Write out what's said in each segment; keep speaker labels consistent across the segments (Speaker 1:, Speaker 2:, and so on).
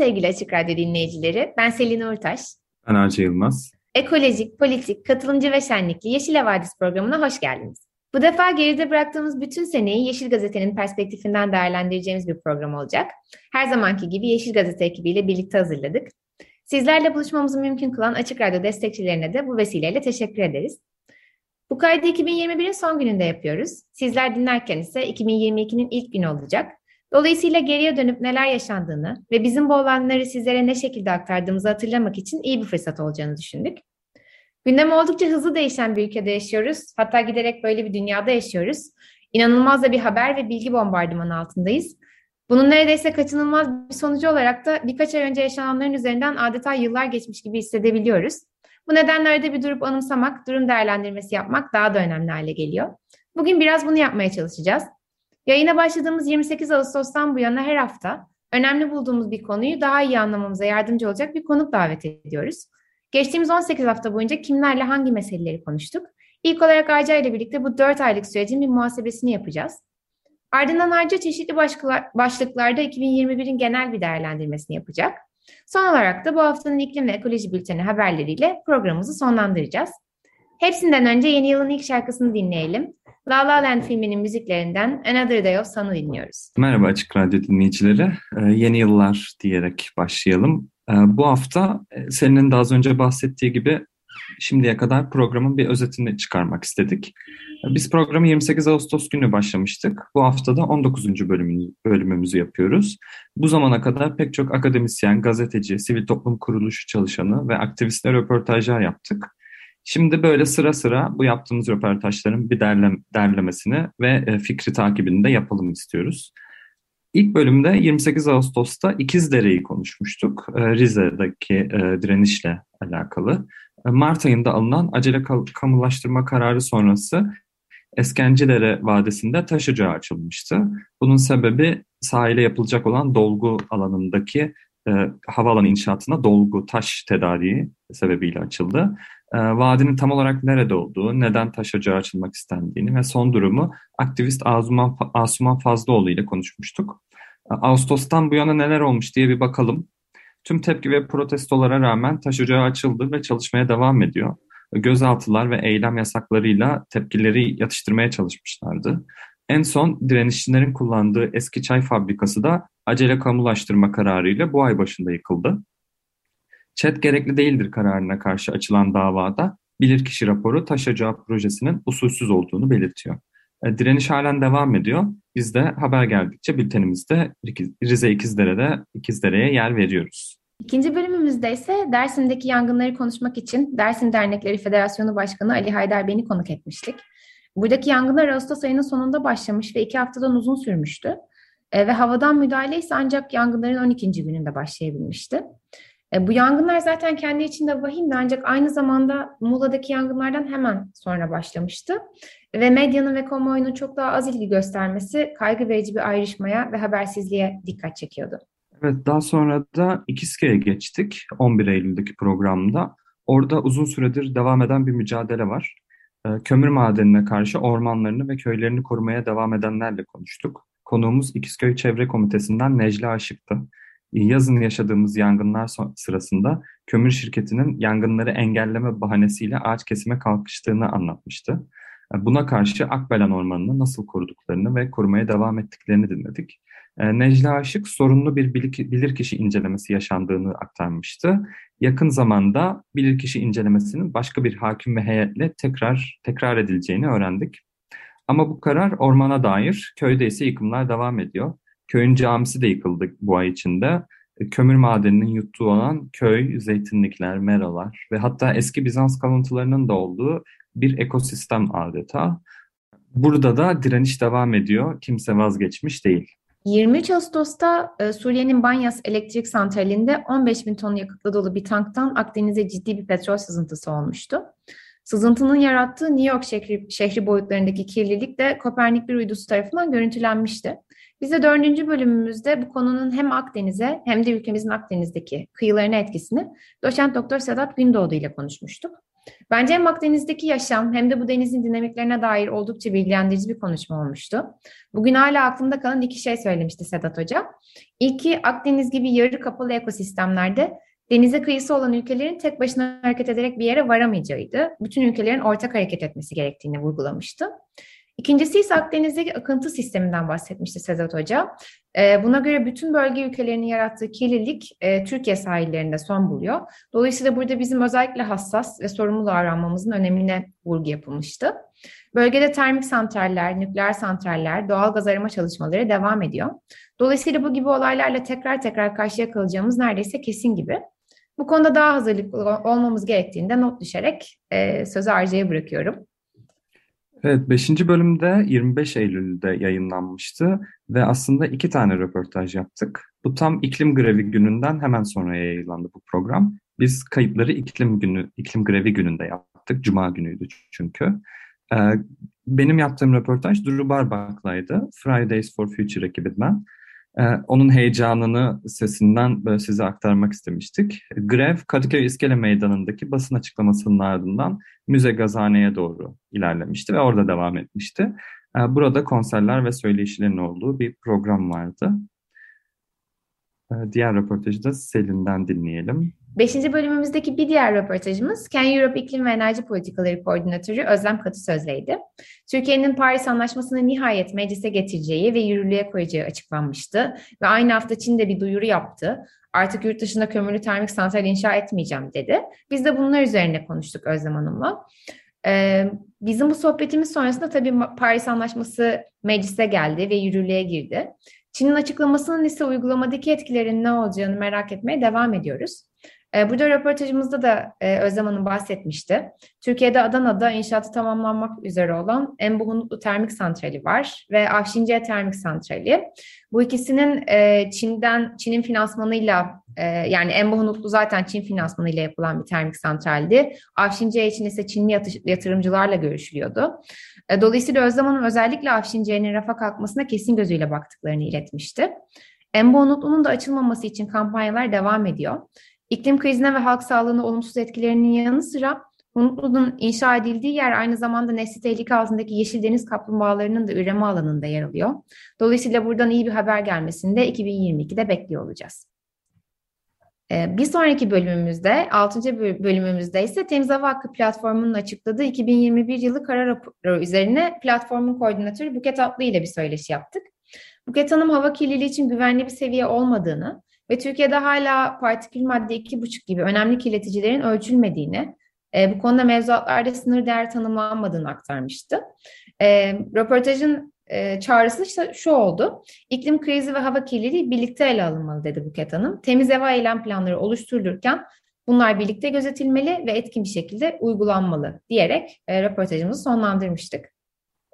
Speaker 1: sevgili Açık Radyo dinleyicileri. Ben Selin Uğurtaş.
Speaker 2: Ben Arca Yılmaz.
Speaker 1: Ekolojik, politik, katılımcı ve şenlikli Yeşil Havadis programına hoş geldiniz. Bu defa geride bıraktığımız bütün seneyi Yeşil Gazete'nin perspektifinden değerlendireceğimiz bir program olacak. Her zamanki gibi Yeşil Gazete ekibiyle birlikte hazırladık. Sizlerle buluşmamızı mümkün kılan Açık Radyo destekçilerine de bu vesileyle teşekkür ederiz. Bu kaydı 2021'in son gününde yapıyoruz. Sizler dinlerken ise 2022'nin ilk günü olacak. Dolayısıyla geriye dönüp neler yaşandığını ve bizim bu olanları sizlere ne şekilde aktardığımızı hatırlamak için iyi bir fırsat olacağını düşündük. Gündem oldukça hızlı değişen bir ülkede yaşıyoruz. Hatta giderek böyle bir dünyada yaşıyoruz. İnanılmaz da bir haber ve bilgi bombardımanı altındayız. Bunun neredeyse kaçınılmaz bir sonucu olarak da birkaç ay önce yaşananların üzerinden adeta yıllar geçmiş gibi hissedebiliyoruz. Bu nedenlerde bir durup anımsamak, durum değerlendirmesi yapmak daha da önemli hale geliyor. Bugün biraz bunu yapmaya çalışacağız. Yayına başladığımız 28 Ağustos'tan bu yana her hafta önemli bulduğumuz bir konuyu daha iyi anlamamıza yardımcı olacak bir konuk davet ediyoruz. Geçtiğimiz 18 hafta boyunca kimlerle hangi meseleleri konuştuk? İlk olarak Arca ile birlikte bu 4 aylık sürecin bir muhasebesini yapacağız. Ardından Arca çeşitli başlıklarda 2021'in genel bir değerlendirmesini yapacak. Son olarak da bu haftanın iklim ve ekoloji bülteni haberleriyle programımızı sonlandıracağız. Hepsinden önce yeni yılın ilk şarkısını dinleyelim. La La Land filminin müziklerinden Another Day of Sun'ı dinliyoruz.
Speaker 2: Merhaba Açık Radyo dinleyicileri. Ee, yeni yıllar diyerek başlayalım. Ee, bu hafta e, senin de az önce bahsettiği gibi şimdiye kadar programın bir özetini çıkarmak istedik. Ee, biz programı 28 Ağustos günü başlamıştık. Bu haftada 19. bölümünü, bölümümüzü yapıyoruz. Bu zamana kadar pek çok akademisyen, gazeteci, sivil toplum kuruluşu çalışanı ve aktivistler röportajlar yaptık. Şimdi böyle sıra sıra bu yaptığımız röportajların bir derlem, derlemesini ve e, fikri takibini de yapalım istiyoruz. İlk bölümde 28 Ağustos'ta İkizdere'yi konuşmuştuk. E, Rize'deki e, direnişle alakalı. Mart ayında alınan acele kamulaştırma kararı sonrası Eskencilere Vadisi'nde taş ocağı açılmıştı. Bunun sebebi sahile yapılacak olan dolgu alanındaki e, havaalanı inşaatına dolgu taş tedariği sebebiyle açıldı e, vadinin tam olarak nerede olduğu, neden taş ocağı açılmak istendiğini ve son durumu aktivist Asuman, Asuman Fazlıoğlu ile konuşmuştuk. E, Ağustos'tan bu yana neler olmuş diye bir bakalım. Tüm tepki ve protestolara rağmen taş ocağı açıldı ve çalışmaya devam ediyor. Gözaltılar ve eylem yasaklarıyla tepkileri yatıştırmaya çalışmışlardı. En son direnişçilerin kullandığı eski çay fabrikası da acele kamulaştırma kararıyla bu ay başında yıkıldı. ÇED gerekli değildir kararına karşı açılan davada bilirkişi raporu taş ocağı projesinin usulsüz olduğunu belirtiyor. E, direniş halen devam ediyor. Biz de haber geldikçe bültenimizde Rize İkizdere'de İkizdere'ye yer veriyoruz.
Speaker 1: İkinci bölümümüzde ise Dersim'deki yangınları konuşmak için Dersim Dernekleri Federasyonu Başkanı Ali Haydar beni konuk etmiştik. Buradaki yangınlar Ağustos ayının sonunda başlamış ve iki haftadan uzun sürmüştü. E, ve havadan müdahale ise ancak yangınların 12. gününde başlayabilmişti. E, bu yangınlar zaten kendi içinde vahimdi ancak aynı zamanda Muğla'daki yangınlardan hemen sonra başlamıştı. Ve medyanın ve kamuoyunun çok daha az ilgi göstermesi kaygı verici bir ayrışmaya ve habersizliğe dikkat çekiyordu.
Speaker 2: Evet daha sonra da İkisköy'e geçtik 11 Eylül'deki programda. Orada uzun süredir devam eden bir mücadele var. E, kömür madenine karşı ormanlarını ve köylerini korumaya devam edenlerle konuştuk. Konuğumuz İkizköy Çevre Komitesi'nden Necla Aşık'tı yazın yaşadığımız yangınlar sırasında kömür şirketinin yangınları engelleme bahanesiyle ağaç kesime kalkıştığını anlatmıştı. Buna karşı Akbelen Ormanı'nı nasıl koruduklarını ve korumaya devam ettiklerini dinledik. Ee, Necla Aşık sorunlu bir bilirkişi incelemesi yaşandığını aktarmıştı. Yakın zamanda bilirkişi incelemesinin başka bir hakim ve heyetle tekrar tekrar edileceğini öğrendik. Ama bu karar ormana dair, köyde ise yıkımlar devam ediyor. Köyün camisi de yıkıldı bu ay içinde. E, kömür madeninin yuttuğu olan köy, zeytinlikler, meralar ve hatta eski Bizans kalıntılarının da olduğu bir ekosistem adeta. Burada da direniş devam ediyor. Kimse vazgeçmiş değil.
Speaker 1: 23 Ağustos'ta e, Suriye'nin Banyas elektrik santralinde 15 bin ton yakıtla dolu bir tanktan Akdeniz'e ciddi bir petrol sızıntısı olmuştu. Sızıntının yarattığı New York şehri, şehri boyutlarındaki kirlilik de Kopernik bir uydusu tarafından görüntülenmişti. Biz de dördüncü bölümümüzde bu konunun hem Akdeniz'e hem de ülkemizin Akdeniz'deki kıyılarına etkisini doçent doktor Sedat Gündoğdu ile konuşmuştuk. Bence hem Akdeniz'deki yaşam hem de bu denizin dinamiklerine dair oldukça bilgilendirici bir konuşma olmuştu. Bugün hala aklımda kalan iki şey söylemişti Sedat Hoca. İlki Akdeniz gibi yarı kapalı ekosistemlerde denize kıyısı olan ülkelerin tek başına hareket ederek bir yere varamayacağıydı. Bütün ülkelerin ortak hareket etmesi gerektiğini vurgulamıştı. İkincisi ise Akdeniz'deki akıntı sisteminden bahsetmişti Sedat Hoca. Ee, buna göre bütün bölge ülkelerinin yarattığı kirlilik e, Türkiye sahillerinde son buluyor. Dolayısıyla burada bizim özellikle hassas ve sorumlu davranmamızın önemine vurgu yapılmıştı. Bölgede termik santraller, nükleer santraller, doğal gaz arama çalışmaları devam ediyor. Dolayısıyla bu gibi olaylarla tekrar tekrar karşıya kalacağımız neredeyse kesin gibi. Bu konuda daha hazırlıklı olmamız gerektiğinde not düşerek e, sözü Arca'ya bırakıyorum.
Speaker 2: Evet, 5. bölümde 25 Eylül'de yayınlanmıştı ve aslında iki tane röportaj yaptık. Bu tam iklim grevi gününden hemen sonra yayınlandı bu program. Biz kayıtları iklim günü, iklim grevi gününde yaptık. Cuma günüydü çünkü. Ee, benim yaptığım röportaj Duru Barbak'laydı. Fridays for Future ekibinden. Ee, onun heyecanını sesinden böyle size aktarmak istemiştik. Grev Kadıköy İskele Meydanı'ndaki basın açıklamasının ardından Müze Gazhane'ye doğru ilerlemişti ve orada devam etmişti. Ee, burada konserler ve söyleşilerin olduğu bir program vardı. Ee, diğer röportajı da Selin'den dinleyelim.
Speaker 1: Beşinci bölümümüzdeki bir diğer röportajımız Ken Europe İklim ve Enerji Politikaları Koordinatörü Özlem Katısöz'leydi. Türkiye'nin Paris Anlaşması'nı nihayet meclise getireceği ve yürürlüğe koyacağı açıklanmıştı. Ve aynı hafta Çin'de bir duyuru yaptı. Artık yurt dışında kömürlü termik santral inşa etmeyeceğim dedi. Biz de bunlar üzerine konuştuk Özlem Hanım'la. Ee, bizim bu sohbetimiz sonrasında tabii Paris Anlaşması meclise geldi ve yürürlüğe girdi. Çin'in açıklamasının ise uygulamadaki etkilerin ne olacağını merak etmeye devam ediyoruz. Ee, burada röportajımızda da e, Özlem Hanım bahsetmişti. Türkiye'de Adana'da inşaatı tamamlanmak üzere olan Embuhunutlu Termik Santrali var ve Afşince Termik Santrali. Bu ikisinin e, Çin'den Çin'in finansmanıyla e, yani Embuhunutlu zaten Çin finansmanıyla yapılan bir termik santraldi. Afşince için ise Çinli yatırımcılarla görüşülüyordu. Dolayısıyla Özlem Hanım özellikle Afşince'nin rafa kalkmasına kesin gözüyle baktıklarını iletmişti. Embuhunutlu'nun da açılmaması için kampanyalar devam ediyor. İklim krizine ve halk sağlığına olumsuz etkilerinin yanı sıra Hunutlu'nun inşa edildiği yer aynı zamanda nesli tehlike altındaki yeşil deniz kaplumbağalarının da üreme alanında yer alıyor. Dolayısıyla buradan iyi bir haber gelmesini de 2022'de bekliyor olacağız. Ee, bir sonraki bölümümüzde, 6. bölümümüzde ise Temiz Hava Hakkı platformunun açıkladığı 2021 yılı karar raporu üzerine platformun koordinatörü Buket Atlı ile bir söyleşi yaptık. Buket Hanım hava kirliliği için güvenli bir seviye olmadığını, ve Türkiye'de hala partikül madde 2,5 gibi önemli kirleticilerin ölçülmediğini, e, bu konuda mevzuatlarda sınır değer tanımlanmadığını aktarmıştı. E, röportajın e, çağrısı işte şu oldu. İklim krizi ve hava kirliliği birlikte ele alınmalı dedi Buket Hanım. Temiz hava eylem planları oluşturulurken bunlar birlikte gözetilmeli ve etkin bir şekilde uygulanmalı diyerek e, röportajımızı sonlandırmıştık.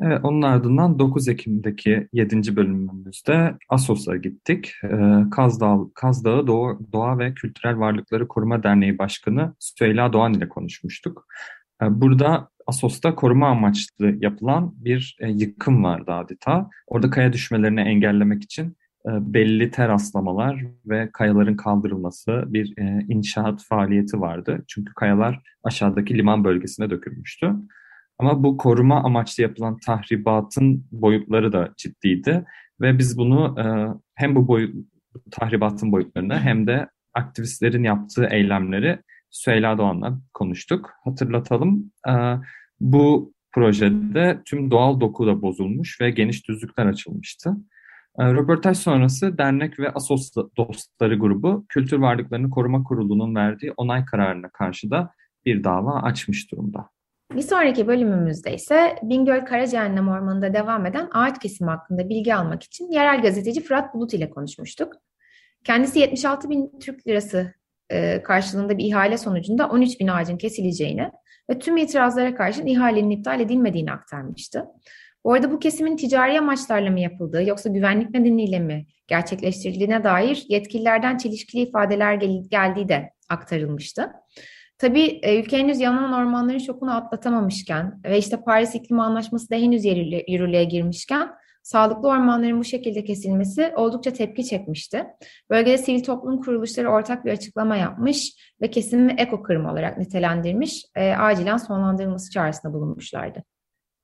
Speaker 2: Evet, onun ardından 9 Ekim'deki 7. bölümümüzde Asos'a gittik. Ee, Kaz, Dağı, Kaz Dağı Doğa, Doğa ve Kültürel Varlıkları Koruma Derneği Başkanı Süheyla Doğan ile konuşmuştuk. Ee, burada Asos'ta koruma amaçlı yapılan bir e, yıkım vardı adeta. Orada kaya düşmelerini engellemek için e, belli teraslamalar ve kayaların kaldırılması bir e, inşaat faaliyeti vardı. Çünkü kayalar aşağıdaki liman bölgesine dökülmüştü. Ama bu koruma amaçlı yapılan tahribatın boyutları da ciddiydi ve biz bunu e, hem bu boyut, tahribatın boyutlarını hem de aktivistlerin yaptığı eylemleri Süheyla Doğan'la konuştuk. Hatırlatalım e, bu projede tüm doğal doku da bozulmuş ve geniş düzlükler açılmıştı. E, röportaj sonrası dernek ve Asos dostları grubu Kültür Varlıklarını Koruma Kurulu'nun verdiği onay kararına karşı da bir dava açmış durumda.
Speaker 1: Bir sonraki bölümümüzde ise Bingöl Karacehennem Ormanı'nda devam eden ağaç kesimi hakkında bilgi almak için yerel gazeteci Fırat Bulut ile konuşmuştuk. Kendisi 76 bin Türk lirası e, karşılığında bir ihale sonucunda 13 bin ağacın kesileceğini ve tüm itirazlara karşın ihalenin iptal edilmediğini aktarmıştı. Bu arada bu kesimin ticari amaçlarla mı yapıldığı yoksa güvenlik nedeniyle mi gerçekleştirildiğine dair yetkililerden çelişkili ifadeler gel geldiği de aktarılmıştı. Tabii e, ülke henüz yanan ormanların şokunu atlatamamışken ve işte Paris İklim Anlaşması da henüz yürürlüğe girmişken sağlıklı ormanların bu şekilde kesilmesi oldukça tepki çekmişti. Bölgede sivil toplum kuruluşları ortak bir açıklama yapmış ve kesimi eko olarak nitelendirmiş, e, acilen sonlandırılması çağrısında bulunmuşlardı.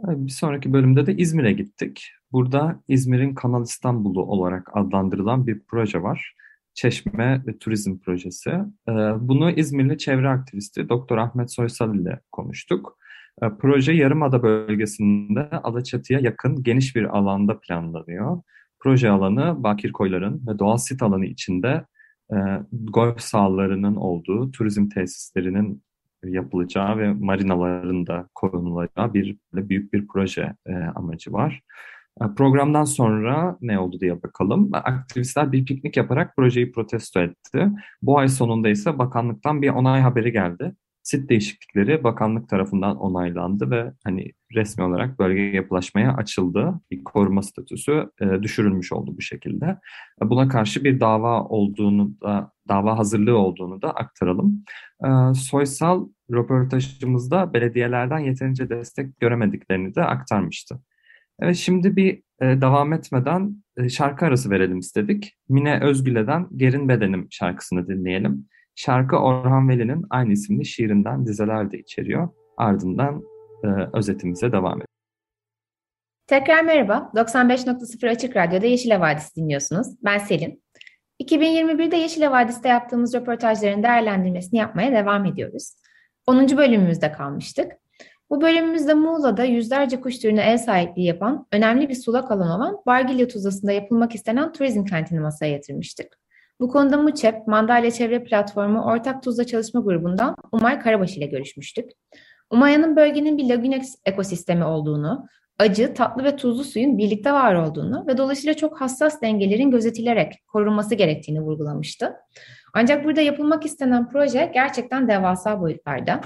Speaker 2: Bir sonraki bölümde de İzmir'e gittik. Burada İzmir'in Kanal İstanbul'u olarak adlandırılan bir proje var. Çeşme Turizm Projesi. Ee, bunu İzmirli çevre aktivisti Doktor Ahmet Soysal ile konuştuk. Ee, proje Yarımada bölgesinde Alaçatı'ya yakın geniş bir alanda planlanıyor. Proje alanı Bakir Koylar'ın ve doğal sit alanı içinde e, golf sahalarının olduğu, turizm tesislerinin yapılacağı ve marinaların da korunulacağı bir büyük bir proje e, amacı var. E, programdan sonra ne oldu diye bakalım. Aktivistler bir piknik yaparak projeyi protesto etti. Bu ay sonunda ise bakanlıktan bir onay haberi geldi. Sit değişiklikleri bakanlık tarafından onaylandı ve hani resmi olarak bölge yapılaşmaya açıldı. Bir koruma statüsü e, düşürülmüş oldu bu şekilde. E, buna karşı bir dava olduğunu da dava hazırlığı olduğunu da aktaralım. E, Soysal röportajımızda belediyelerden yeterince destek göremediklerini de aktarmıştı. Evet şimdi bir e, devam etmeden e, şarkı arası verelim istedik. Mine Özgüle'den Gerin Bedenim şarkısını dinleyelim. Şarkı Orhan Veli'nin aynı isimli şiirinden dizeler de içeriyor. Ardından e, özetimize devam edelim.
Speaker 1: Tekrar merhaba. 95.0 Açık Radyo'da Yeşile Vadisi dinliyorsunuz. Ben Selin. 2021'de Yeşile Vadisi'de yaptığımız röportajların değerlendirmesini yapmaya devam ediyoruz. 10. bölümümüzde kalmıştık. Bu bölümümüzde Muğla'da yüzlerce kuş türüne ev sahipliği yapan önemli bir sulak alan olan Bargilya Tuzlası'nda yapılmak istenen turizm kentini masaya yatırmıştık. Bu konuda MUÇEP, Mandalya Çevre Platformu Ortak Tuzla Çalışma Grubu'ndan Umay Karabaş ile görüşmüştük. Umaya'nın bölgenin bir lagün ekosistemi olduğunu, acı, tatlı ve tuzlu suyun birlikte var olduğunu ve dolayısıyla çok hassas dengelerin gözetilerek korunması gerektiğini vurgulamıştı. Ancak burada yapılmak istenen proje gerçekten devasa boyutlarda.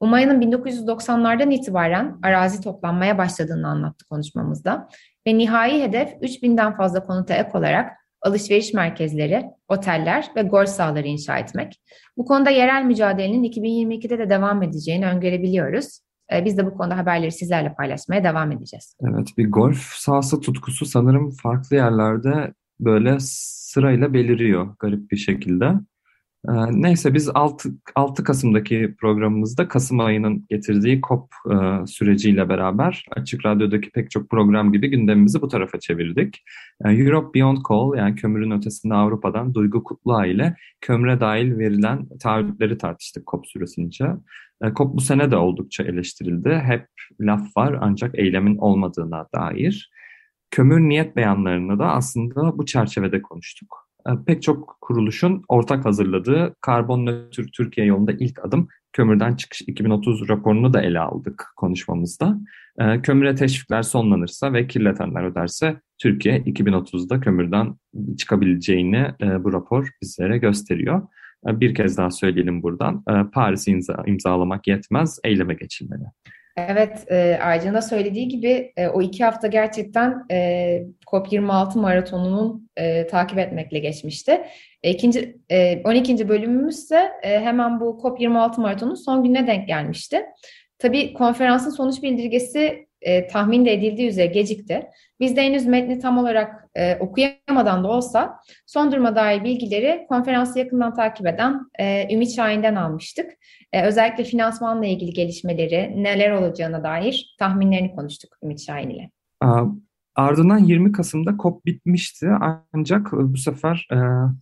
Speaker 1: Umaya'nın 1990'lardan itibaren arazi toplanmaya başladığını anlattı konuşmamızda ve nihai hedef 3000'den fazla konuta ek olarak alışveriş merkezleri, oteller ve golf sahaları inşa etmek. Bu konuda yerel mücadelenin 2022'de de devam edeceğini öngörebiliyoruz. Ee, biz de bu konuda haberleri sizlerle paylaşmaya devam edeceğiz.
Speaker 2: Evet, bir golf sahası tutkusu sanırım farklı yerlerde böyle sırayla beliriyor garip bir şekilde. Ee, neyse biz 6, 6 Kasım'daki programımızda Kasım ayının getirdiği COP e, süreciyle beraber Açık Radyo'daki pek çok program gibi gündemimizi bu tarafa çevirdik. E, Europe Beyond Coal yani kömürün ötesinde Avrupa'dan Duygu Kutluağ ile kömüre dahil verilen taahhütleri tartıştık COP süresince. E, COP bu sene de oldukça eleştirildi. Hep laf var ancak eylemin olmadığına dair. Kömür niyet beyanlarını da aslında bu çerçevede konuştuk. E, pek çok kuruluşun ortak hazırladığı karbon nötr Türkiye yolunda ilk adım kömürden çıkış 2030 raporunu da ele aldık konuşmamızda. E, kömüre teşvikler sonlanırsa ve kirletenler öderse Türkiye 2030'da kömürden çıkabileceğini e, bu rapor bizlere gösteriyor. Bir kez daha söyleyelim buradan. Paris'i imza, imzalamak yetmez, eyleme geçilmeli.
Speaker 1: Evet, e, Aycan'ın da söylediği gibi e, o iki hafta gerçekten e, COP26 maratonunun e, takip etmekle geçmişti. E, ikinci, e, 12. bölümümüz ise e, hemen bu COP26 maratonun son gününe denk gelmişti. Tabii konferansın sonuç bildirgesi e, tahmin de edildiği üzere gecikti. Biz de henüz metni tam olarak e, okuyamadan da olsa son duruma dair bilgileri konferansı yakından takip eden e, Ümit Şahin'den almıştık. E, özellikle finansmanla ilgili gelişmeleri, neler olacağına dair tahminlerini konuştuk Ümit Şahin ile.
Speaker 2: Ardından 20 Kasım'da COP bitmişti ancak bu sefer e,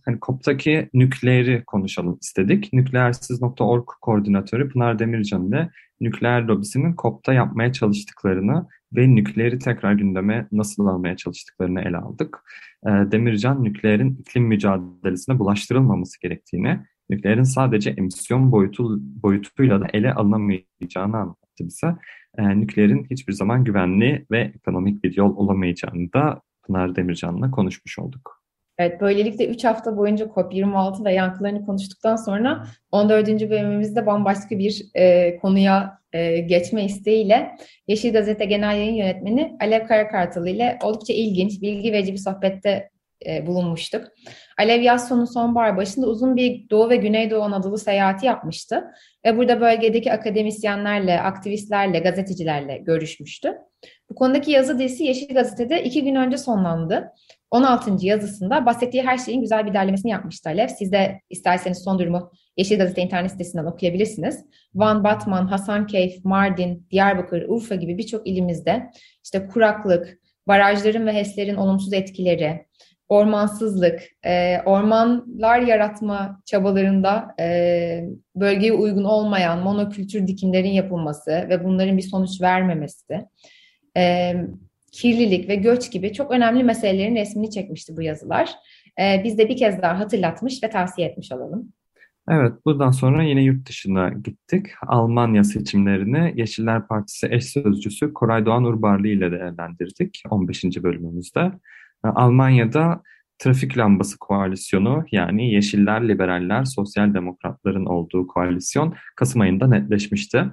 Speaker 2: hani COP'taki nükleeri konuşalım istedik. Nükleersiz.org koordinatörü Pınar Demircan ile nükleer lobisinin COP'ta yapmaya çalıştıklarını ve nükleeri tekrar gündeme nasıl almaya çalıştıklarını ele aldık. E, Demircan nükleerin iklim mücadelesine bulaştırılmaması gerektiğini, nükleerin sadece emisyon boyutu, boyutuyla da ele alınamayacağını anlattı bize. E, nükleerin hiçbir zaman güvenli ve ekonomik bir yol olamayacağını da Pınar Demircan'la konuşmuş olduk.
Speaker 1: Evet, böylelikle 3 hafta boyunca COP26 ve yankılarını konuştuktan sonra 14. bölümümüzde bambaşka bir e, konuya e, geçme isteğiyle Yeşil Gazete Genel Yayın Yönetmeni Alev Karakartalı ile oldukça ilginç, bilgi verici bir sohbette e, bulunmuştuk. Alev yaz sonu sonbahar başında uzun bir Doğu ve Güneydoğu Anadolu seyahati yapmıştı ve burada bölgedeki akademisyenlerle, aktivistlerle, gazetecilerle görüşmüştü. Bu konudaki yazı dizisi Yeşil Gazete'de iki gün önce sonlandı. 16. yazısında bahsettiği her şeyin güzel bir derlemesini yapmıştı Alev. Siz de isterseniz son durumu Yeşil Gazete internet sitesinden okuyabilirsiniz. Van, Batman, Hasankeyf, Mardin, Diyarbakır, Urfa gibi birçok ilimizde işte kuraklık, barajların ve HES'lerin olumsuz etkileri, ormansızlık, e, ormanlar yaratma çabalarında e, bölgeye uygun olmayan monokültür dikimlerin yapılması ve bunların bir sonuç vermemesi, e, kirlilik ve göç gibi çok önemli meselelerin resmini çekmişti bu yazılar. E, biz de bir kez daha hatırlatmış ve tavsiye etmiş olalım.
Speaker 2: Evet, buradan sonra yine yurt dışına gittik. Almanya seçimlerini Yeşiller Partisi eş sözcüsü Koray Doğan Urbarlı ile değerlendirdik 15. bölümümüzde. Almanya'da trafik lambası koalisyonu yani Yeşiller, Liberaller, Sosyal Demokratların olduğu koalisyon Kasım ayında netleşmişti.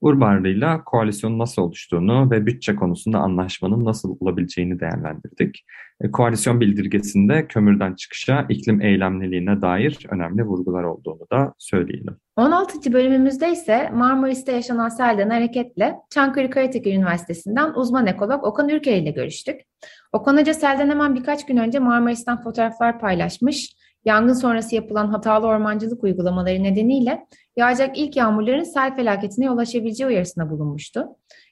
Speaker 2: Urbarlı'yla koalisyonun nasıl oluştuğunu ve bütçe konusunda anlaşmanın nasıl olabileceğini değerlendirdik. E, koalisyon bildirgesinde kömürden çıkışa, iklim eylemliliğine dair önemli vurgular olduğunu da söyleyelim.
Speaker 1: 16. bölümümüzde ise Marmaris'te yaşanan selden hareketle Çankırı Karatepe Üniversitesi'nden uzman ekolog Okan Ürker ile görüştük. Okan Hoca selden hemen birkaç gün önce Marmaris'ten fotoğraflar paylaşmış yangın sonrası yapılan hatalı ormancılık uygulamaları nedeniyle yağacak ilk yağmurların sel felaketine yol açabileceği uyarısında bulunmuştu.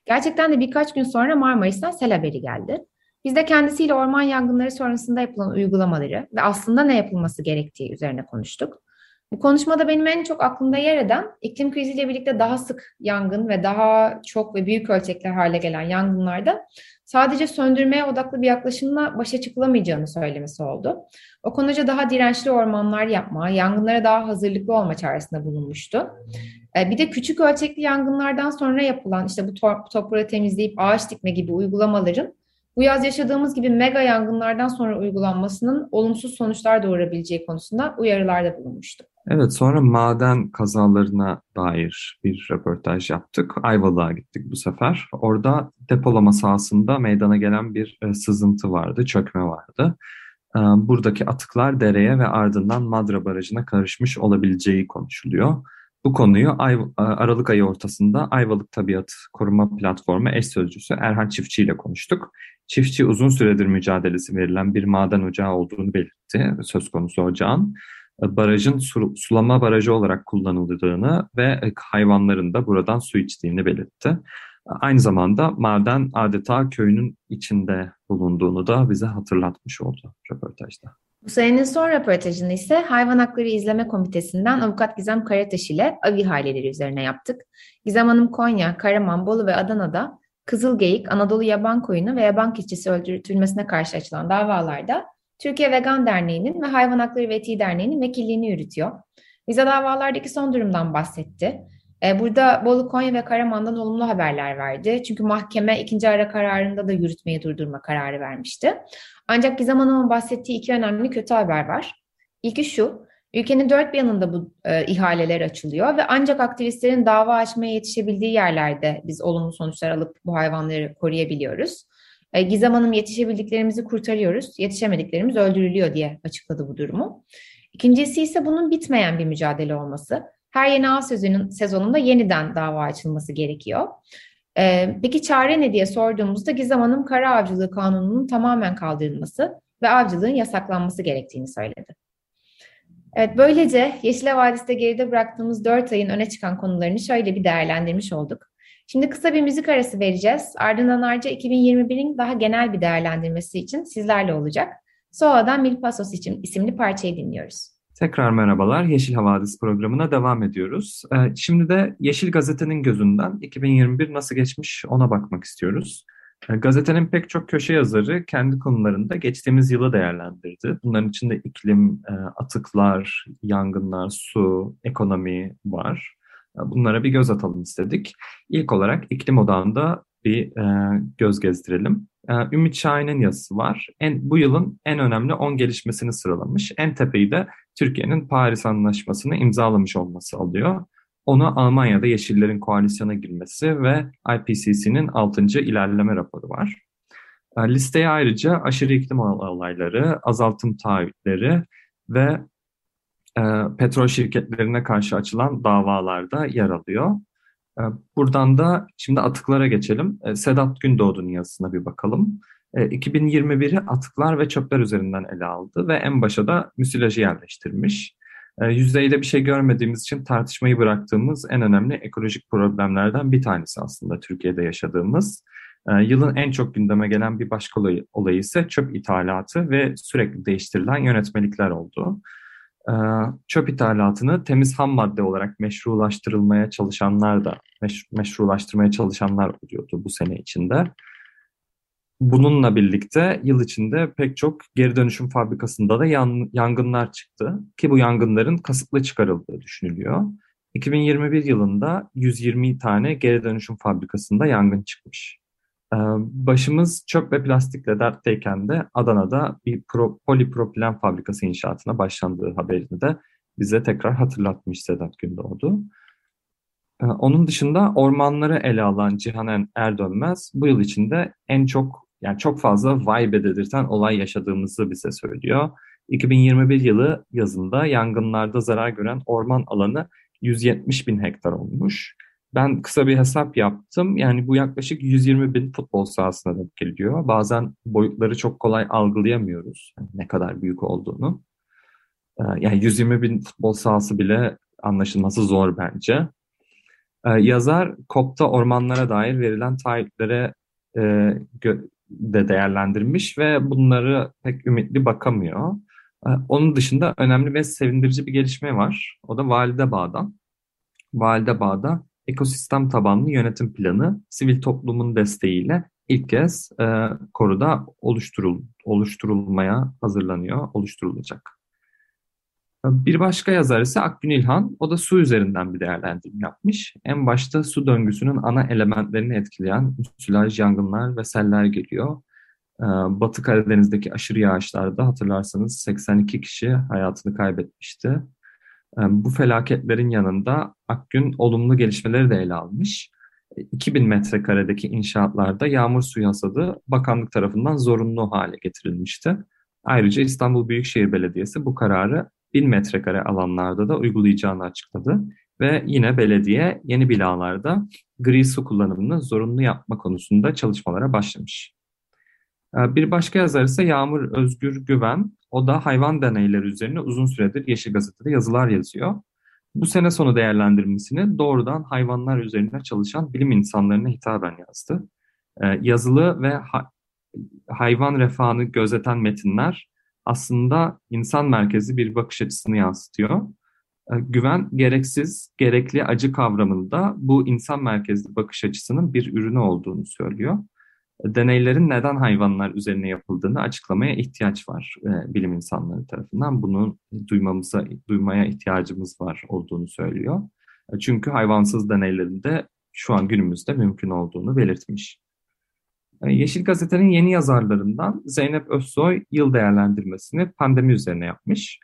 Speaker 1: Gerçekten de birkaç gün sonra Marmaris'ten sel haberi geldi. Biz de kendisiyle orman yangınları sonrasında yapılan uygulamaları ve aslında ne yapılması gerektiği üzerine konuştuk. Bu konuşmada benim en çok aklımda yer eden iklim kriziyle birlikte daha sık yangın ve daha çok ve büyük ölçekli hale gelen yangınlarda sadece söndürmeye odaklı bir yaklaşımla başa çıkılamayacağını söylemesi oldu. O konuca daha dirençli ormanlar yapma, yangınlara daha hazırlıklı olma çağrısında bulunmuştu. Ee, bir de küçük ölçekli yangınlardan sonra yapılan işte bu toprağı temizleyip ağaç dikme gibi uygulamaların bu yaz yaşadığımız gibi mega yangınlardan sonra uygulanmasının olumsuz sonuçlar doğurabileceği konusunda uyarılarda bulunmuştu.
Speaker 2: Evet sonra maden kazalarına dair bir röportaj yaptık. Ayvalık'a gittik bu sefer. Orada depolama sahasında meydana gelen bir e, sızıntı vardı, çökme vardı. E, buradaki atıklar dereye ve ardından Madra Barajı'na karışmış olabileceği konuşuluyor. Bu konuyu Ay, Aralık ayı ortasında Ayvalık Tabiat Koruma Platformu eş sözcüsü Erhan Çiftçi ile konuştuk. Çiftçi uzun süredir mücadelesi verilen bir maden ocağı olduğunu belirtti söz konusu ocağın. Barajın sulama barajı olarak kullanıldığını ve hayvanların da buradan su içtiğini belirtti. Aynı zamanda maden adeta köyünün içinde bulunduğunu da bize hatırlatmış oldu röportajda.
Speaker 1: Bu senenin son röportajını ise Hayvan Hakları İzleme Komitesi'nden avukat Gizem Karataş ile av ihaleleri üzerine yaptık. Gizem Hanım Konya, Karaman, Bolu ve Adana'da Kızılgeyik, Anadolu Yaban Koyunu ve yaban keçisi öldürtülmesine karşı açılan davalarda Türkiye Vegan Derneği'nin ve Hayvan Hakları ve Etiği Derneği'nin vekilliğini yürütüyor. Bize davalardaki son durumdan bahsetti. E, burada Bolu, Konya ve Karaman'dan olumlu haberler verdi. Çünkü mahkeme ikinci ara kararında da yürütmeyi durdurma kararı vermişti. Ancak Gizem Hanım'ın bahsettiği iki önemli kötü haber var. İlki şu, ülkenin dört bir yanında bu e, ihaleler açılıyor ve ancak aktivistlerin dava açmaya yetişebildiği yerlerde biz olumlu sonuçlar alıp bu hayvanları koruyabiliyoruz. E, Gizem Hanım yetişebildiklerimizi kurtarıyoruz, yetişemediklerimiz öldürülüyor diye açıkladı bu durumu. İkincisi ise bunun bitmeyen bir mücadele olması. Her yeni av sezonun, sezonunda yeniden dava açılması gerekiyor. Ee, peki çare ne diye sorduğumuzda Gizem Hanım kara avcılığı kanununun tamamen kaldırılması ve avcılığın yasaklanması gerektiğini söyledi. Evet, böylece Yeşile Vadisi'de geride bıraktığımız 4 ayın öne çıkan konularını şöyle bir değerlendirmiş olduk. Şimdi kısa bir müzik arası vereceğiz. Ardından ayrıca 2021'in daha genel bir değerlendirmesi için sizlerle olacak. Soğa'dan Mil Pasos için isimli parçayı dinliyoruz.
Speaker 2: Tekrar merhabalar. Yeşil Havadis programına devam ediyoruz. Ee, şimdi de Yeşil Gazete'nin gözünden 2021 nasıl geçmiş ona bakmak istiyoruz. Ee, gazetenin pek çok köşe yazarı kendi konularında geçtiğimiz yılı değerlendirdi. Bunların içinde iklim, e, atıklar, yangınlar, su, ekonomi var. Bunlara bir göz atalım istedik. İlk olarak iklim odağında bir e, göz gezdirelim. Ee, Ümit Şahin'in yazısı var. En, bu yılın en önemli 10 gelişmesini sıralamış. En tepeyi de Türkiye'nin Paris Anlaşması'nı imzalamış olması alıyor. Onu Almanya'da Yeşillerin koalisyona girmesi ve IPCC'nin 6. ilerleme raporu var. Ee, listeye ayrıca aşırı iklim olayları, azaltım taahhütleri ve e, petrol şirketlerine karşı açılan davalarda yer alıyor. E, buradan da şimdi atıklara geçelim. E, Sedat Gündoğdu'nun yazısına bir bakalım. E, 2021'i atıklar ve çöpler üzerinden ele aldı ve en başa da müsilajı yerleştirmiş. E, yüzeyde bir şey görmediğimiz için tartışmayı bıraktığımız en önemli ekolojik problemlerden bir tanesi aslında Türkiye'de yaşadığımız. E, yılın en çok gündeme gelen bir başka olayı, olayı ise çöp ithalatı ve sürekli değiştirilen yönetmelikler oldu. E, çöp ithalatını temiz ham madde olarak meşrulaştırılmaya çalışanlar da meş, meşrulaştırmaya çalışanlar oluyordu bu sene içinde. Bununla birlikte yıl içinde pek çok geri dönüşüm fabrikasında da yan, yangınlar çıktı ki bu yangınların kasıtlı çıkarıldığı düşünülüyor. 2021 yılında 120 tane geri dönüşüm fabrikasında yangın çıkmış. Ee, başımız çöp ve plastikle dertteyken de Adana'da bir pro, polipropilen fabrikası inşaatına başlandığı haberini de bize tekrar hatırlatmış Sedat Gündoğdu. Ee, onun dışında ormanları ele alan Cihan Erdönmez bu yıl içinde en çok yani çok fazla vibe dedirten olay yaşadığımızı bize söylüyor. 2021 yılı yazında yangınlarda zarar gören orman alanı 170 bin hektar olmuş. Ben kısa bir hesap yaptım. Yani bu yaklaşık 120 bin futbol sahasına denk geliyor. Bazen boyutları çok kolay algılayamıyoruz. Yani ne kadar büyük olduğunu. Ee, yani 120 bin futbol sahası bile anlaşılması zor bence. Ee, yazar COP'ta ormanlara dair verilen taahhütlere de değerlendirmiş ve bunları pek ümitli bakamıyor. Ee, onun dışında önemli ve sevindirici bir gelişme var. O da Valide Bağ'dan. Valide Bağ'da ekosistem tabanlı yönetim planı sivil toplumun desteğiyle ilk kez e, koruda oluşturul, oluşturulmaya hazırlanıyor, oluşturulacak. Bir başka yazar ise Akgün İlhan, o da su üzerinden bir değerlendirme yapmış. En başta su döngüsünün ana elementlerini etkileyen müsilaj, yangınlar ve seller geliyor. Ee, Batı Karadeniz'deki aşırı yağışlarda hatırlarsanız 82 kişi hayatını kaybetmişti. Bu felaketlerin yanında Akgün olumlu gelişmeleri de ele almış. 2000 metrekaredeki inşaatlarda yağmur suyu hasadı bakanlık tarafından zorunlu hale getirilmişti. Ayrıca İstanbul Büyükşehir Belediyesi bu kararı 1000 metrekare alanlarda da uygulayacağını açıkladı. Ve yine belediye yeni binalarda gri su kullanımını zorunlu yapma konusunda çalışmalara başlamış. Ee, bir başka yazar ise Yağmur Özgür Güven. O da hayvan deneyleri üzerine uzun süredir Yeşil Gazete'de yazılar yazıyor. Bu sene sonu değerlendirmesini doğrudan hayvanlar üzerine çalışan bilim insanlarına hitaben yazdı. Ee, yazılı ve hayvan refahını gözeten metinler aslında insan merkezi bir bakış açısını yansıtıyor. Ee, güven gereksiz, gerekli acı kavramında bu insan merkezli bakış açısının bir ürünü olduğunu söylüyor deneylerin neden hayvanlar üzerine yapıldığını açıklamaya ihtiyaç var e, bilim insanları tarafından. Bunu duymamıza, duymaya ihtiyacımız var olduğunu söylüyor. E, çünkü hayvansız deneylerin de şu an günümüzde mümkün olduğunu belirtmiş. E, Yeşil Gazete'nin yeni yazarlarından Zeynep Özsoy yıl değerlendirmesini pandemi üzerine yapmış.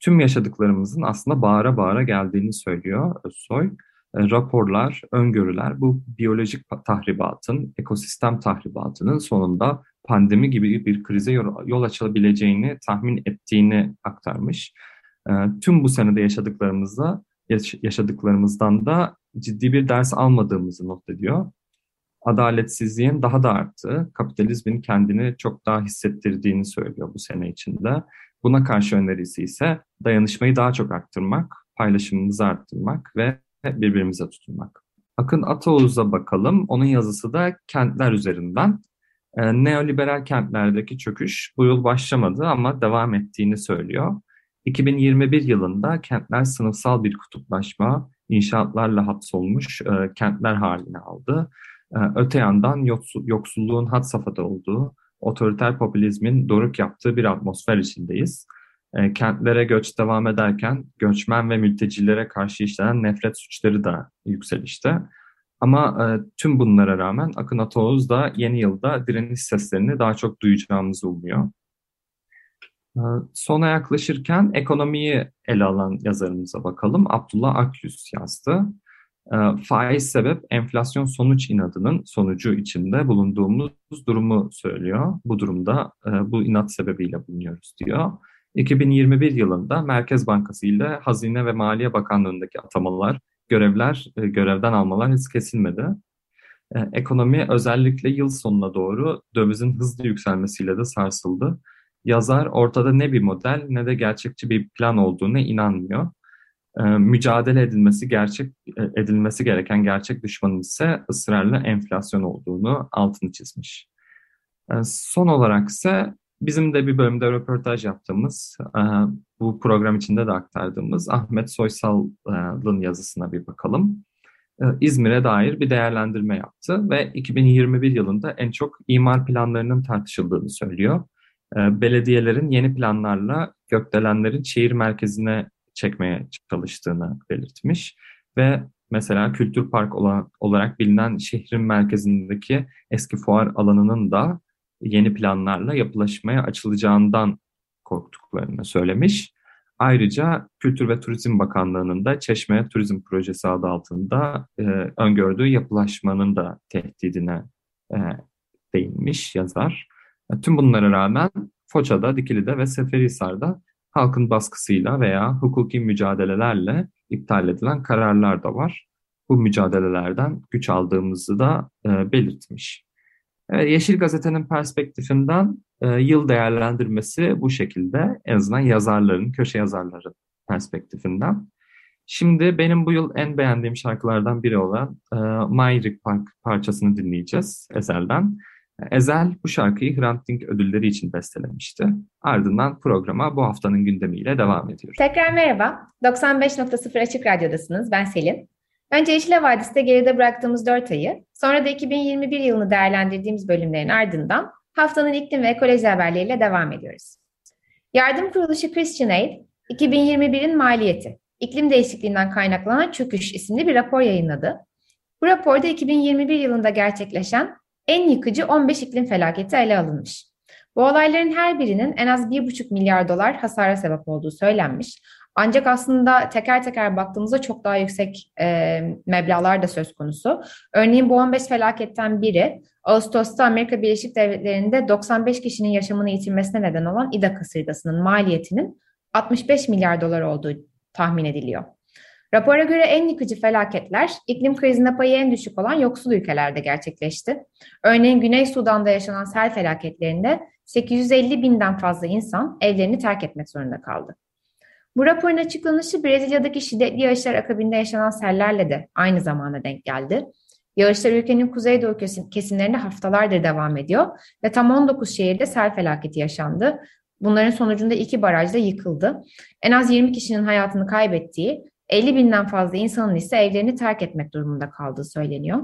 Speaker 2: Tüm yaşadıklarımızın aslında bağıra bağıra geldiğini söylüyor Özsoy. E, raporlar, öngörüler bu biyolojik tahribatın, ekosistem tahribatının sonunda pandemi gibi bir krize yol açılabileceğini tahmin ettiğini aktarmış. E, tüm bu senede yaşadıklarımızda yaşadıklarımızdan da ciddi bir ders almadığımızı not ediyor. Adaletsizliğin daha da arttığı, kapitalizmin kendini çok daha hissettirdiğini söylüyor bu sene içinde. Buna karşı önerisi ise dayanışmayı daha çok arttırmak, paylaşımımızı arttırmak ve birbirimize tutunmak. Akın Ataoğuz'a bakalım. Onun yazısı da kentler üzerinden. E, neoliberal kentlerdeki çöküş bu yıl başlamadı ama devam ettiğini söylüyor. 2021 yılında kentler sınıfsal bir kutuplaşma, inşaatlarla hapsolmuş e, kentler haline aldı. E, öte yandan yoksul, yoksulluğun had safhada olduğu, otoriter popülizmin doruk yaptığı bir atmosfer içindeyiz. E, kentlere göç devam ederken göçmen ve mültecilere karşı işlenen nefret suçları da yükselişte. Ama e, tüm bunlara rağmen Akın Ataoğuz da yeni yılda direniş seslerini daha çok duyacağımızı umuyor. E, sona yaklaşırken ekonomiyi ele alan yazarımıza bakalım. Abdullah Akyüz yazdı. E, faiz sebep enflasyon sonuç inadının sonucu içinde bulunduğumuz durumu söylüyor. Bu durumda e, bu inat sebebiyle bulunuyoruz diyor. 2021 yılında Merkez Bankası ile Hazine ve Maliye Bakanlığı'ndaki atamalar, görevler, e, görevden almalar hiç kesilmedi. E, ekonomi özellikle yıl sonuna doğru dövizin hızlı yükselmesiyle de sarsıldı. Yazar ortada ne bir model ne de gerçekçi bir plan olduğunu inanmıyor. E, mücadele edilmesi gerçek edilmesi gereken gerçek düşmanın ise ısrarla enflasyon olduğunu altını çizmiş. Son olarak ise Bizim de bir bölümde röportaj yaptığımız, e, bu program içinde de aktardığımız Ahmet Soysal'ın yazısına bir bakalım. E, İzmir'e dair bir değerlendirme yaptı ve 2021 yılında en çok imar planlarının tartışıldığını söylüyor. E, belediyelerin yeni planlarla gökdelenlerin şehir merkezine çekmeye çalıştığını belirtmiş ve mesela kültür park olarak bilinen şehrin merkezindeki eski fuar alanının da yeni planlarla yapılaşmaya açılacağından korktuklarını söylemiş. Ayrıca Kültür ve Turizm Bakanlığı'nın da Çeşme Turizm Projesi adı altında e, öngördüğü yapılaşmanın da tehdidine e, değinmiş yazar. E, tüm bunlara rağmen Foça'da, Dikili'de ve Seferihisar'da halkın baskısıyla veya hukuki mücadelelerle iptal edilen kararlar da var. Bu mücadelelerden güç aldığımızı da e, belirtmiş. Evet, Yeşil Gazete'nin perspektifinden e, yıl değerlendirmesi bu şekilde. En azından yazarların, köşe yazarları perspektifinden. Şimdi benim bu yıl en beğendiğim şarkılardan biri olan e, Mayrik Park parçasını dinleyeceğiz Ezel'den. Ezel bu şarkıyı Hrant Dink ödülleri için bestelemişti. Ardından programa bu haftanın gündemiyle devam ediyoruz.
Speaker 1: Tekrar merhaba. 95.0 Açık Radyo'dasınız. Ben Selin. Önce Yeşile Vadisi'de geride bıraktığımız 4 ayı, sonra da 2021 yılını değerlendirdiğimiz bölümlerin ardından haftanın iklim ve ekoloji haberleriyle devam ediyoruz. Yardım kuruluşu Christian Aid, 2021'in maliyeti, iklim değişikliğinden kaynaklanan çöküş isimli bir rapor yayınladı. Bu raporda 2021 yılında gerçekleşen en yıkıcı 15 iklim felaketi ele alınmış. Bu olayların her birinin en az 1,5 milyar dolar hasara sebep olduğu söylenmiş. Ancak aslında teker teker baktığımızda çok daha yüksek e, meblalar da söz konusu. Örneğin bu 15 felaketten biri Ağustos'ta Amerika Birleşik Devletleri'nde 95 kişinin yaşamını yitirmesine neden olan İDA kasırgasının maliyetinin 65 milyar dolar olduğu tahmin ediliyor. Rapora göre en yıkıcı felaketler iklim krizinde payı en düşük olan yoksul ülkelerde gerçekleşti. Örneğin Güney Sudan'da yaşanan sel felaketlerinde 850 binden fazla insan evlerini terk etmek zorunda kaldı. Bu raporun açıklanışı Brezilya'daki şiddetli yağışlar akabinde yaşanan sellerle de aynı zamana denk geldi. Yağışlar ülkenin kuzeydoğu kesimlerinde haftalardır devam ediyor ve tam 19 şehirde sel felaketi yaşandı. Bunların sonucunda iki baraj da yıkıldı. En az 20 kişinin hayatını kaybettiği, 50 binden fazla insanın ise evlerini terk etmek durumunda kaldığı söyleniyor.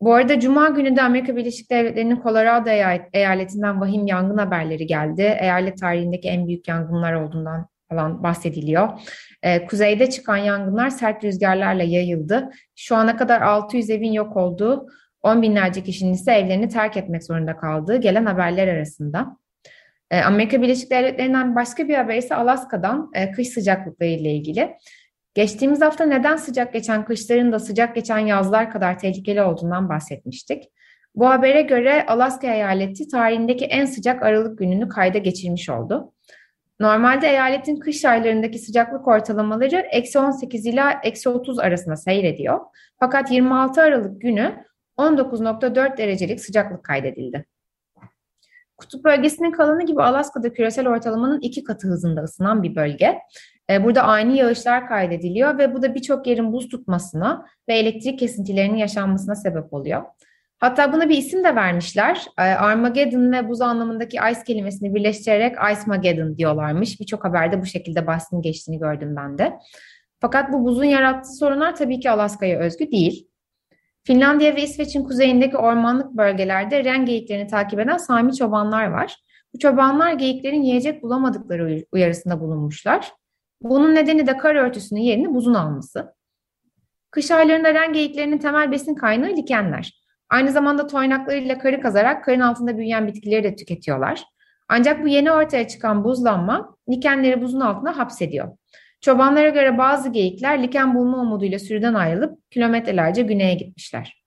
Speaker 1: Bu arada Cuma günü de Amerika Birleşik Devletleri'nin Colorado eyaletinden vahim yangın haberleri geldi. Eyalet tarihindeki en büyük yangınlar olduğundan falan bahsediliyor. Ee, kuzeyde çıkan yangınlar sert rüzgarlarla yayıldı. Şu ana kadar 600 evin yok olduğu, 10 binlerce kişinin ise evlerini terk etmek zorunda kaldığı gelen haberler arasında. Ee, Amerika Birleşik Devletleri'nden başka bir haber ise Alaska'dan e, kış sıcaklıkları ile ilgili. Geçtiğimiz hafta neden sıcak geçen kışların da sıcak geçen yazlar kadar tehlikeli olduğundan bahsetmiştik. Bu habere göre Alaska eyaleti tarihindeki en sıcak Aralık gününü kayda geçirmiş oldu. Normalde eyaletin kış aylarındaki sıcaklık ortalamaları eksi 18 ila eksi 30 arasında seyrediyor. Fakat 26 Aralık günü 19.4 derecelik sıcaklık kaydedildi. Kutup bölgesinin kalanı gibi Alaska'da küresel ortalamanın iki katı hızında ısınan bir bölge. E, burada ani yağışlar kaydediliyor ve bu da birçok yerin buz tutmasına ve elektrik kesintilerinin yaşanmasına sebep oluyor. Hatta buna bir isim de vermişler. Ee, Armageddon ve buz anlamındaki ice kelimesini birleştirerek Ice Mageddon diyorlarmış. Birçok haberde bu şekilde bahsini geçtiğini gördüm ben de. Fakat bu buzun yarattığı sorunlar tabii ki Alaska'ya özgü değil. Finlandiya ve İsveç'in kuzeyindeki ormanlık bölgelerde ren geyiklerini takip eden Sami çobanlar var. Bu çobanlar geyiklerin yiyecek bulamadıkları uyarısında bulunmuşlar. Bunun nedeni de kar örtüsünün yerini buzun alması. Kış aylarında ren geyiklerinin temel besin kaynağı likenler. Aynı zamanda toynaklarıyla karı kazarak karın altında büyüyen bitkileri de tüketiyorlar. Ancak bu yeni ortaya çıkan buzlanma likenleri buzun altına hapsediyor. Çobanlara göre bazı geyikler liken bulma umuduyla sürüden ayrılıp kilometrelerce güneye gitmişler.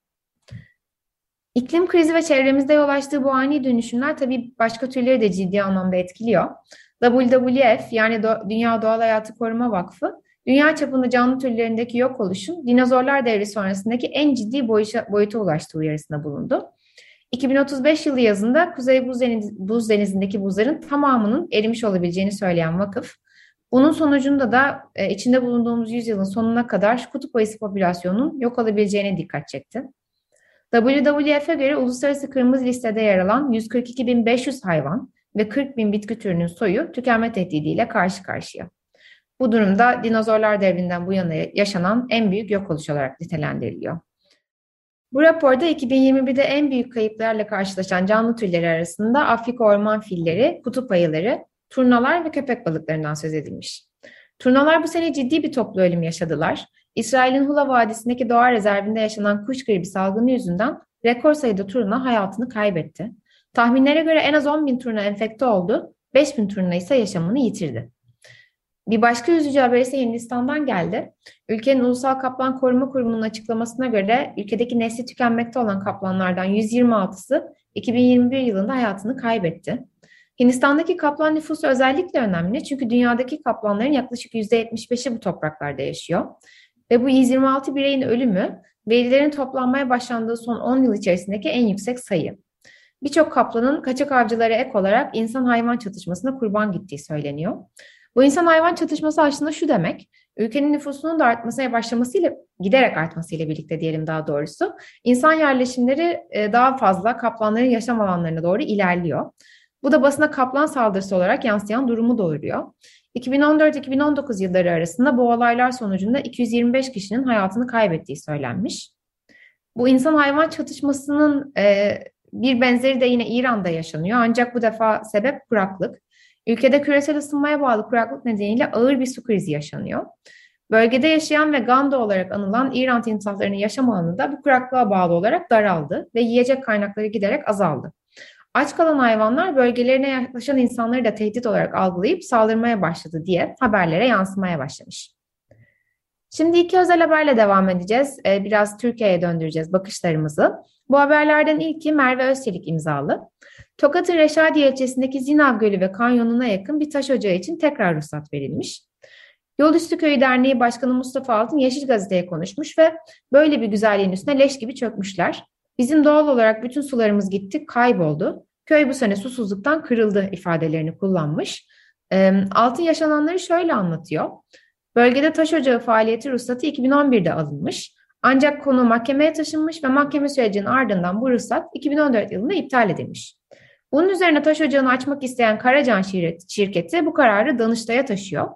Speaker 1: İklim krizi ve çevremizde yol açtığı bu ani dönüşümler tabii başka türleri de ciddi anlamda etkiliyor. WWF yani Dünya Doğal Hayatı Koruma Vakfı, dünya çapında canlı türlerindeki yok oluşun dinozorlar devri sonrasındaki en ciddi boyuta, ulaştığı uyarısında bulundu. 2035 yılı yazında Kuzey Buz, Buz Denizi'ndeki buzların tamamının erimiş olabileceğini söyleyen vakıf, bunun sonucunda da e, içinde bulunduğumuz yüzyılın sonuna kadar kutup ayısı popülasyonunun yok olabileceğine dikkat çekti. WWF'e göre uluslararası kırmızı listede yer alan 142.500 hayvan ve 40.000 bitki türünün soyu tükenme tehdidiyle karşı karşıya. Bu durumda dinozorlar devrinden bu yana yaşanan en büyük yok oluş olarak nitelendiriliyor. Bu raporda 2021'de en büyük kayıplarla karşılaşan canlı türleri arasında Afrika orman filleri, kutup ayıları, turnalar ve köpek balıklarından söz edilmiş. Turnalar bu sene ciddi bir toplu ölüm yaşadılar. İsrail'in Hula Vadisi'ndeki doğa rezervinde yaşanan kuş gribi salgını yüzünden rekor sayıda turna hayatını kaybetti. Tahminlere göre en az 10 bin turna enfekte oldu, 5 bin turna ise yaşamını yitirdi. Bir başka üzücü haber ise Hindistan'dan geldi. Ülkenin Ulusal Kaplan Koruma Kurumu'nun açıklamasına göre ülkedeki nesli tükenmekte olan kaplanlardan 126'sı 2021 yılında hayatını kaybetti. Hindistan'daki kaplan nüfusu özellikle önemli çünkü dünyadaki kaplanların yaklaşık %75'i bu topraklarda yaşıyor. Ve bu 126 bireyin ölümü verilerin toplanmaya başlandığı son 10 yıl içerisindeki en yüksek sayı. Birçok kaplanın kaçak avcılara ek olarak insan-hayvan çatışmasına kurban gittiği söyleniyor. Bu insan-hayvan çatışması aslında şu demek, ülkenin nüfusunun da artmasına başlamasıyla, giderek artmasıyla birlikte diyelim daha doğrusu, insan yerleşimleri e, daha fazla kaplanların yaşam alanlarına doğru ilerliyor. Bu da basına kaplan saldırısı olarak yansıyan durumu doğuruyor. 2014-2019 yılları arasında bu olaylar sonucunda 225 kişinin hayatını kaybettiği söylenmiş. Bu insan-hayvan çatışmasının e, bir benzeri de yine İran'da yaşanıyor. Ancak bu defa sebep kuraklık. Ülkede küresel ısınmaya bağlı kuraklık nedeniyle ağır bir su krizi yaşanıyor. Bölgede yaşayan ve Ganda olarak anılan İran timsahlarının yaşam alanı da bu kuraklığa bağlı olarak daraldı ve yiyecek kaynakları giderek azaldı. Aç kalan hayvanlar bölgelerine yaklaşan insanları da tehdit olarak algılayıp saldırmaya başladı diye haberlere yansımaya başlamış. Şimdi iki özel haberle devam edeceğiz. Ee, biraz Türkiye'ye döndüreceğiz bakışlarımızı. Bu haberlerden ilki Merve Özçelik imzalı. Tokat'ın Reşadiye ilçesindeki Zinav Gölü ve kanyonuna yakın bir taş ocağı için tekrar ruhsat verilmiş. Yolüstü Köyü Derneği Başkanı Mustafa Altın Yeşil Gazete'ye konuşmuş ve böyle bir güzelliğin üstüne leş gibi çökmüşler. Bizim doğal olarak bütün sularımız gitti, kayboldu. Köy bu sene susuzluktan kırıldı ifadelerini kullanmış. Altın yaşananları şöyle anlatıyor. Bölgede taş ocağı faaliyeti ruhsatı 2011'de alınmış. Ancak konu mahkemeye taşınmış ve mahkeme sürecinin ardından bu ruhsat 2014 yılında iptal edilmiş. Bunun üzerine taş ocağını açmak isteyen Karacan şirketi bu kararı Danıştay'a taşıyor.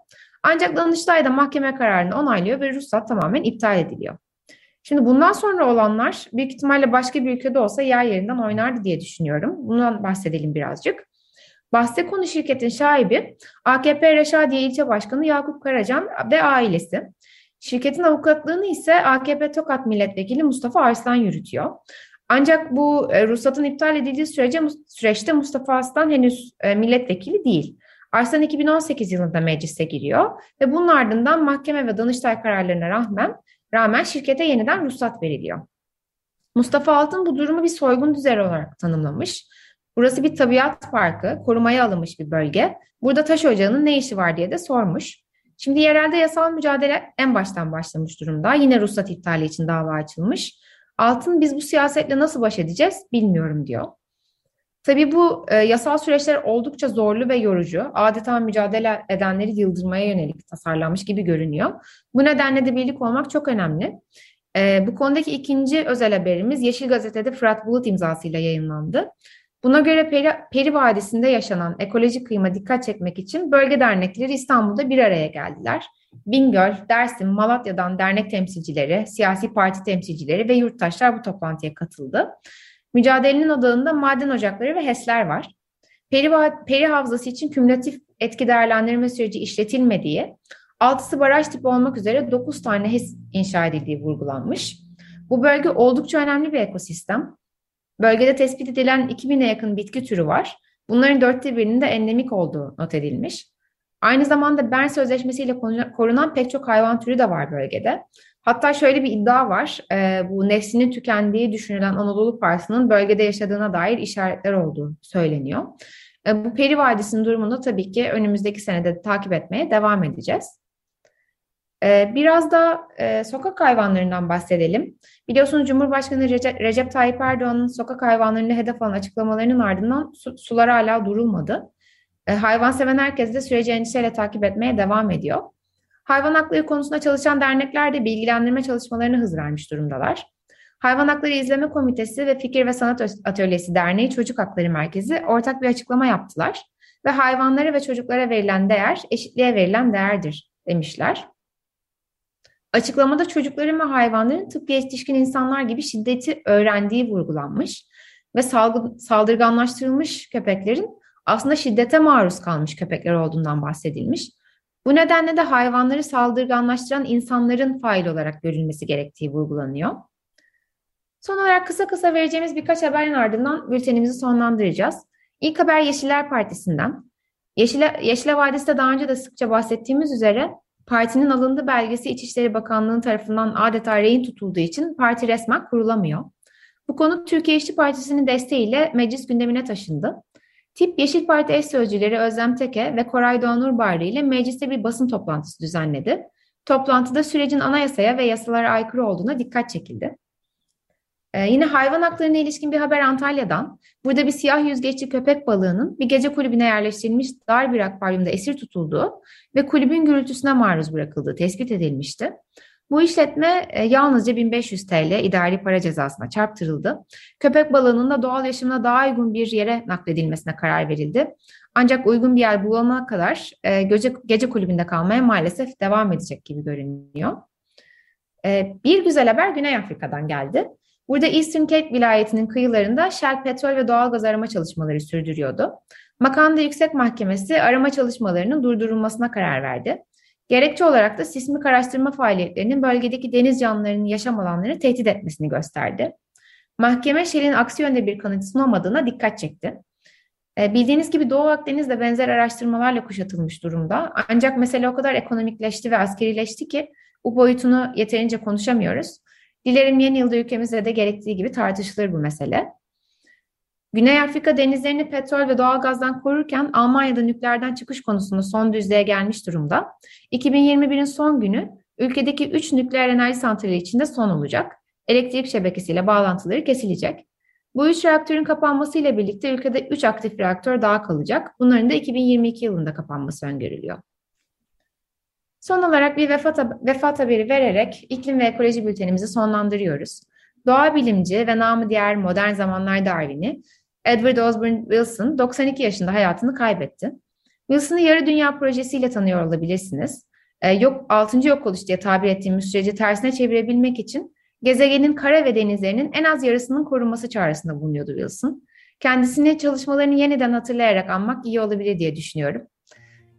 Speaker 1: Ancak Danıştay da mahkeme kararını onaylıyor ve ruhsat tamamen iptal ediliyor. Şimdi bundan sonra olanlar büyük ihtimalle başka bir ülkede olsa yer yerinden oynardı diye düşünüyorum. Bundan bahsedelim birazcık. Bahse konu şirketin şahibi AKP Reşadiye İlçe Başkanı Yakup Karacan ve ailesi. Şirketin avukatlığını ise AKP Tokat Milletvekili Mustafa Arslan yürütüyor. Ancak bu e, ruhsatın iptal edildiği sürece süreçte Mustafa Arslan henüz e, milletvekili değil. Arslan 2018 yılında meclise giriyor ve bunun ardından mahkeme ve Danıştay kararlarına rağmen rağmen şirkete yeniden ruhsat veriliyor. Mustafa Altın bu durumu bir soygun düzeni olarak tanımlamış. Burası bir tabiat parkı, korumaya alınmış bir bölge. Burada taş ocağının ne işi var diye de sormuş. Şimdi yerelde yasal mücadele en baştan başlamış durumda. Yine ruhsat iptali için dava açılmış. Altın biz bu siyasetle nasıl baş edeceğiz bilmiyorum diyor. Tabii bu e, yasal süreçler oldukça zorlu ve yorucu. Adeta mücadele edenleri yıldırmaya yönelik tasarlanmış gibi görünüyor. Bu nedenle de birlik olmak çok önemli. E, bu konudaki ikinci özel haberimiz Yeşil Gazete'de Fırat Bulut imzasıyla yayınlandı. Buna göre Peri, Peri Vadisi'nde yaşanan ekolojik kıyma dikkat çekmek için bölge dernekleri İstanbul'da bir araya geldiler. Bingöl, Dersim, Malatya'dan dernek temsilcileri, siyasi parti temsilcileri ve yurttaşlar bu toplantıya katıldı. Mücadelenin odağında maden ocakları ve HES'ler var. Peri, peri havzası için kümülatif etki değerlendirme süreci işletilmediği, altısı baraj tipi olmak üzere 9 tane HES inşa edildiği vurgulanmış. Bu bölge oldukça önemli bir ekosistem. Bölgede tespit edilen 2000'e yakın bitki türü var. Bunların dörtte birinin de endemik olduğu not edilmiş. Aynı zamanda Bern Sözleşmesi ile korunan pek çok hayvan türü de var bölgede. Hatta şöyle bir iddia var. E, bu neslinin tükendiği düşünülen Anadolu Parsı'nın bölgede yaşadığına dair işaretler olduğu söyleniyor. E, bu Peri Vadisi'nin durumunu tabii ki önümüzdeki senede takip etmeye devam edeceğiz. E, biraz da e, sokak hayvanlarından bahsedelim. Biliyorsunuz Cumhurbaşkanı Recep, Tayyip Erdoğan'ın sokak hayvanlarını hedef alan açıklamalarının ardından su, sular hala durulmadı. E, hayvan seven herkes de süreci endişeyle takip etmeye devam ediyor. Hayvan hakları konusunda çalışan dernekler de bilgilendirme çalışmalarını hız vermiş durumdalar. Hayvan Hakları İzleme Komitesi ve Fikir ve Sanat Atölyesi Derneği Çocuk Hakları Merkezi ortak bir açıklama yaptılar ve hayvanlara ve çocuklara verilen değer eşitliğe verilen değerdir demişler. Açıklamada çocukların ve hayvanların tıpkı yetişkin insanlar gibi şiddeti öğrendiği vurgulanmış ve saldırganlaştırılmış köpeklerin aslında şiddete maruz kalmış köpekler olduğundan bahsedilmiş. Bu nedenle de hayvanları saldırganlaştıran insanların fail olarak görülmesi gerektiği vurgulanıyor. Son olarak kısa kısa vereceğimiz birkaç haberin ardından bültenimizi sonlandıracağız. İlk haber Yeşiller Partisi'nden. Yeşile, Yeşile Vadisi'de daha önce de sıkça bahsettiğimiz üzere partinin alındığı belgesi İçişleri Bakanlığı tarafından adeta rehin tutulduğu için parti resmen kurulamıyor. Bu konu Türkiye İşçi Partisi'nin desteğiyle meclis gündemine taşındı. Tip Yeşil Parti eş sözcüleri Özlem Teke ve Koray Doğan Urbarlı ile mecliste bir basın toplantısı düzenledi. Toplantıda sürecin anayasaya ve yasalara aykırı olduğuna dikkat çekildi. Ee, yine hayvan haklarına ilişkin bir haber Antalya'dan. Burada bir siyah yüzgeçli köpek balığının bir gece kulübüne yerleştirilmiş dar bir akvaryumda esir tutulduğu ve kulübün gürültüsüne maruz bırakıldığı tespit edilmişti. Bu işletme e, yalnızca 1500 TL idari para cezasına çarptırıldı. Köpek balığının da doğal yaşamına daha uygun bir yere nakledilmesine karar verildi. Ancak uygun bir yer bulana kadar e, gece, gece kulübünde kalmaya maalesef devam edecek gibi görünüyor. E, bir güzel haber Güney Afrika'dan geldi. Burada Eastern Cape vilayetinin kıyılarında Shell petrol ve doğalgaz arama çalışmaları sürdürüyordu. Makanda Yüksek Mahkemesi arama çalışmalarının durdurulmasına karar verdi. Gerekçe olarak da sismik araştırma faaliyetlerinin bölgedeki deniz canlılarının yaşam alanlarını tehdit etmesini gösterdi. Mahkeme Shell'in aksi yönde bir kanıt sunamadığına dikkat çekti. E, bildiğiniz gibi Doğu Akdeniz de benzer araştırmalarla kuşatılmış durumda. Ancak mesele o kadar ekonomikleşti ve askerileşti ki bu boyutunu yeterince konuşamıyoruz. Dilerim yeni yılda ülkemizde de gerektiği gibi tartışılır bu mesele. Güney Afrika denizlerini petrol ve doğalgazdan korurken Almanya'da nükleerden çıkış konusunda son düzlüğe gelmiş durumda. 2021'in son günü ülkedeki 3 nükleer enerji santrali içinde son olacak. Elektrik şebekesiyle bağlantıları kesilecek. Bu 3 reaktörün kapanmasıyla birlikte ülkede 3 aktif reaktör daha kalacak. Bunların da 2022 yılında kapanması öngörülüyor. Son olarak bir vefat, vefat haberi vererek iklim ve ekoloji bültenimizi sonlandırıyoruz. Doğa bilimci ve namı diğer modern zamanlar Darwin'i Edward Osborne Wilson 92 yaşında hayatını kaybetti. Wilson'ı yarı dünya projesiyle tanıyor olabilirsiniz. Ee, yok 6. yok oluş diye tabir ettiğimiz süreci tersine çevirebilmek için gezegenin kara ve denizlerinin en az yarısının korunması çağrısında bulunuyordu Wilson. Kendisini çalışmalarını yeniden hatırlayarak anmak iyi olabilir diye düşünüyorum.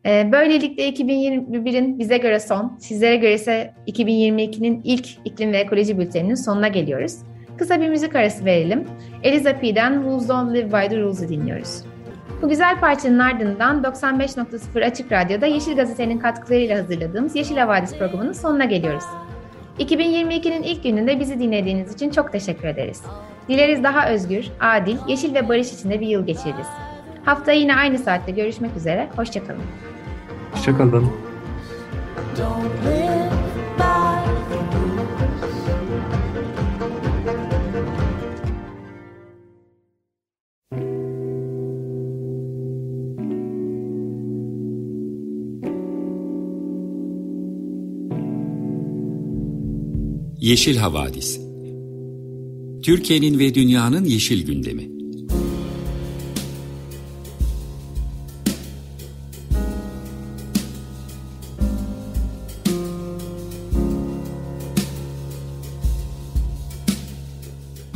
Speaker 1: Ee, böylelikle 2021'in bize göre son, sizlere göre ise 2022'nin ilk iklim ve ekoloji bülteninin sonuna geliyoruz. Kısa bir müzik arası verelim. Eliza P'den Rules Don't Live By The Rules'u dinliyoruz. Bu güzel parçanın ardından 95.0 Açık Radyo'da Yeşil Gazete'nin katkılarıyla hazırladığımız Yeşil Havadis programının sonuna geliyoruz. 2022'nin ilk gününde bizi dinlediğiniz için çok teşekkür ederiz. Dileriz daha özgür, adil, yeşil ve barış içinde bir yıl geçiririz. Haftaya yine aynı saatte görüşmek üzere, hoşçakalın.
Speaker 2: Hoşçakalın.
Speaker 3: Yeşil Havadis Türkiye'nin ve dünyanın yeşil gündemi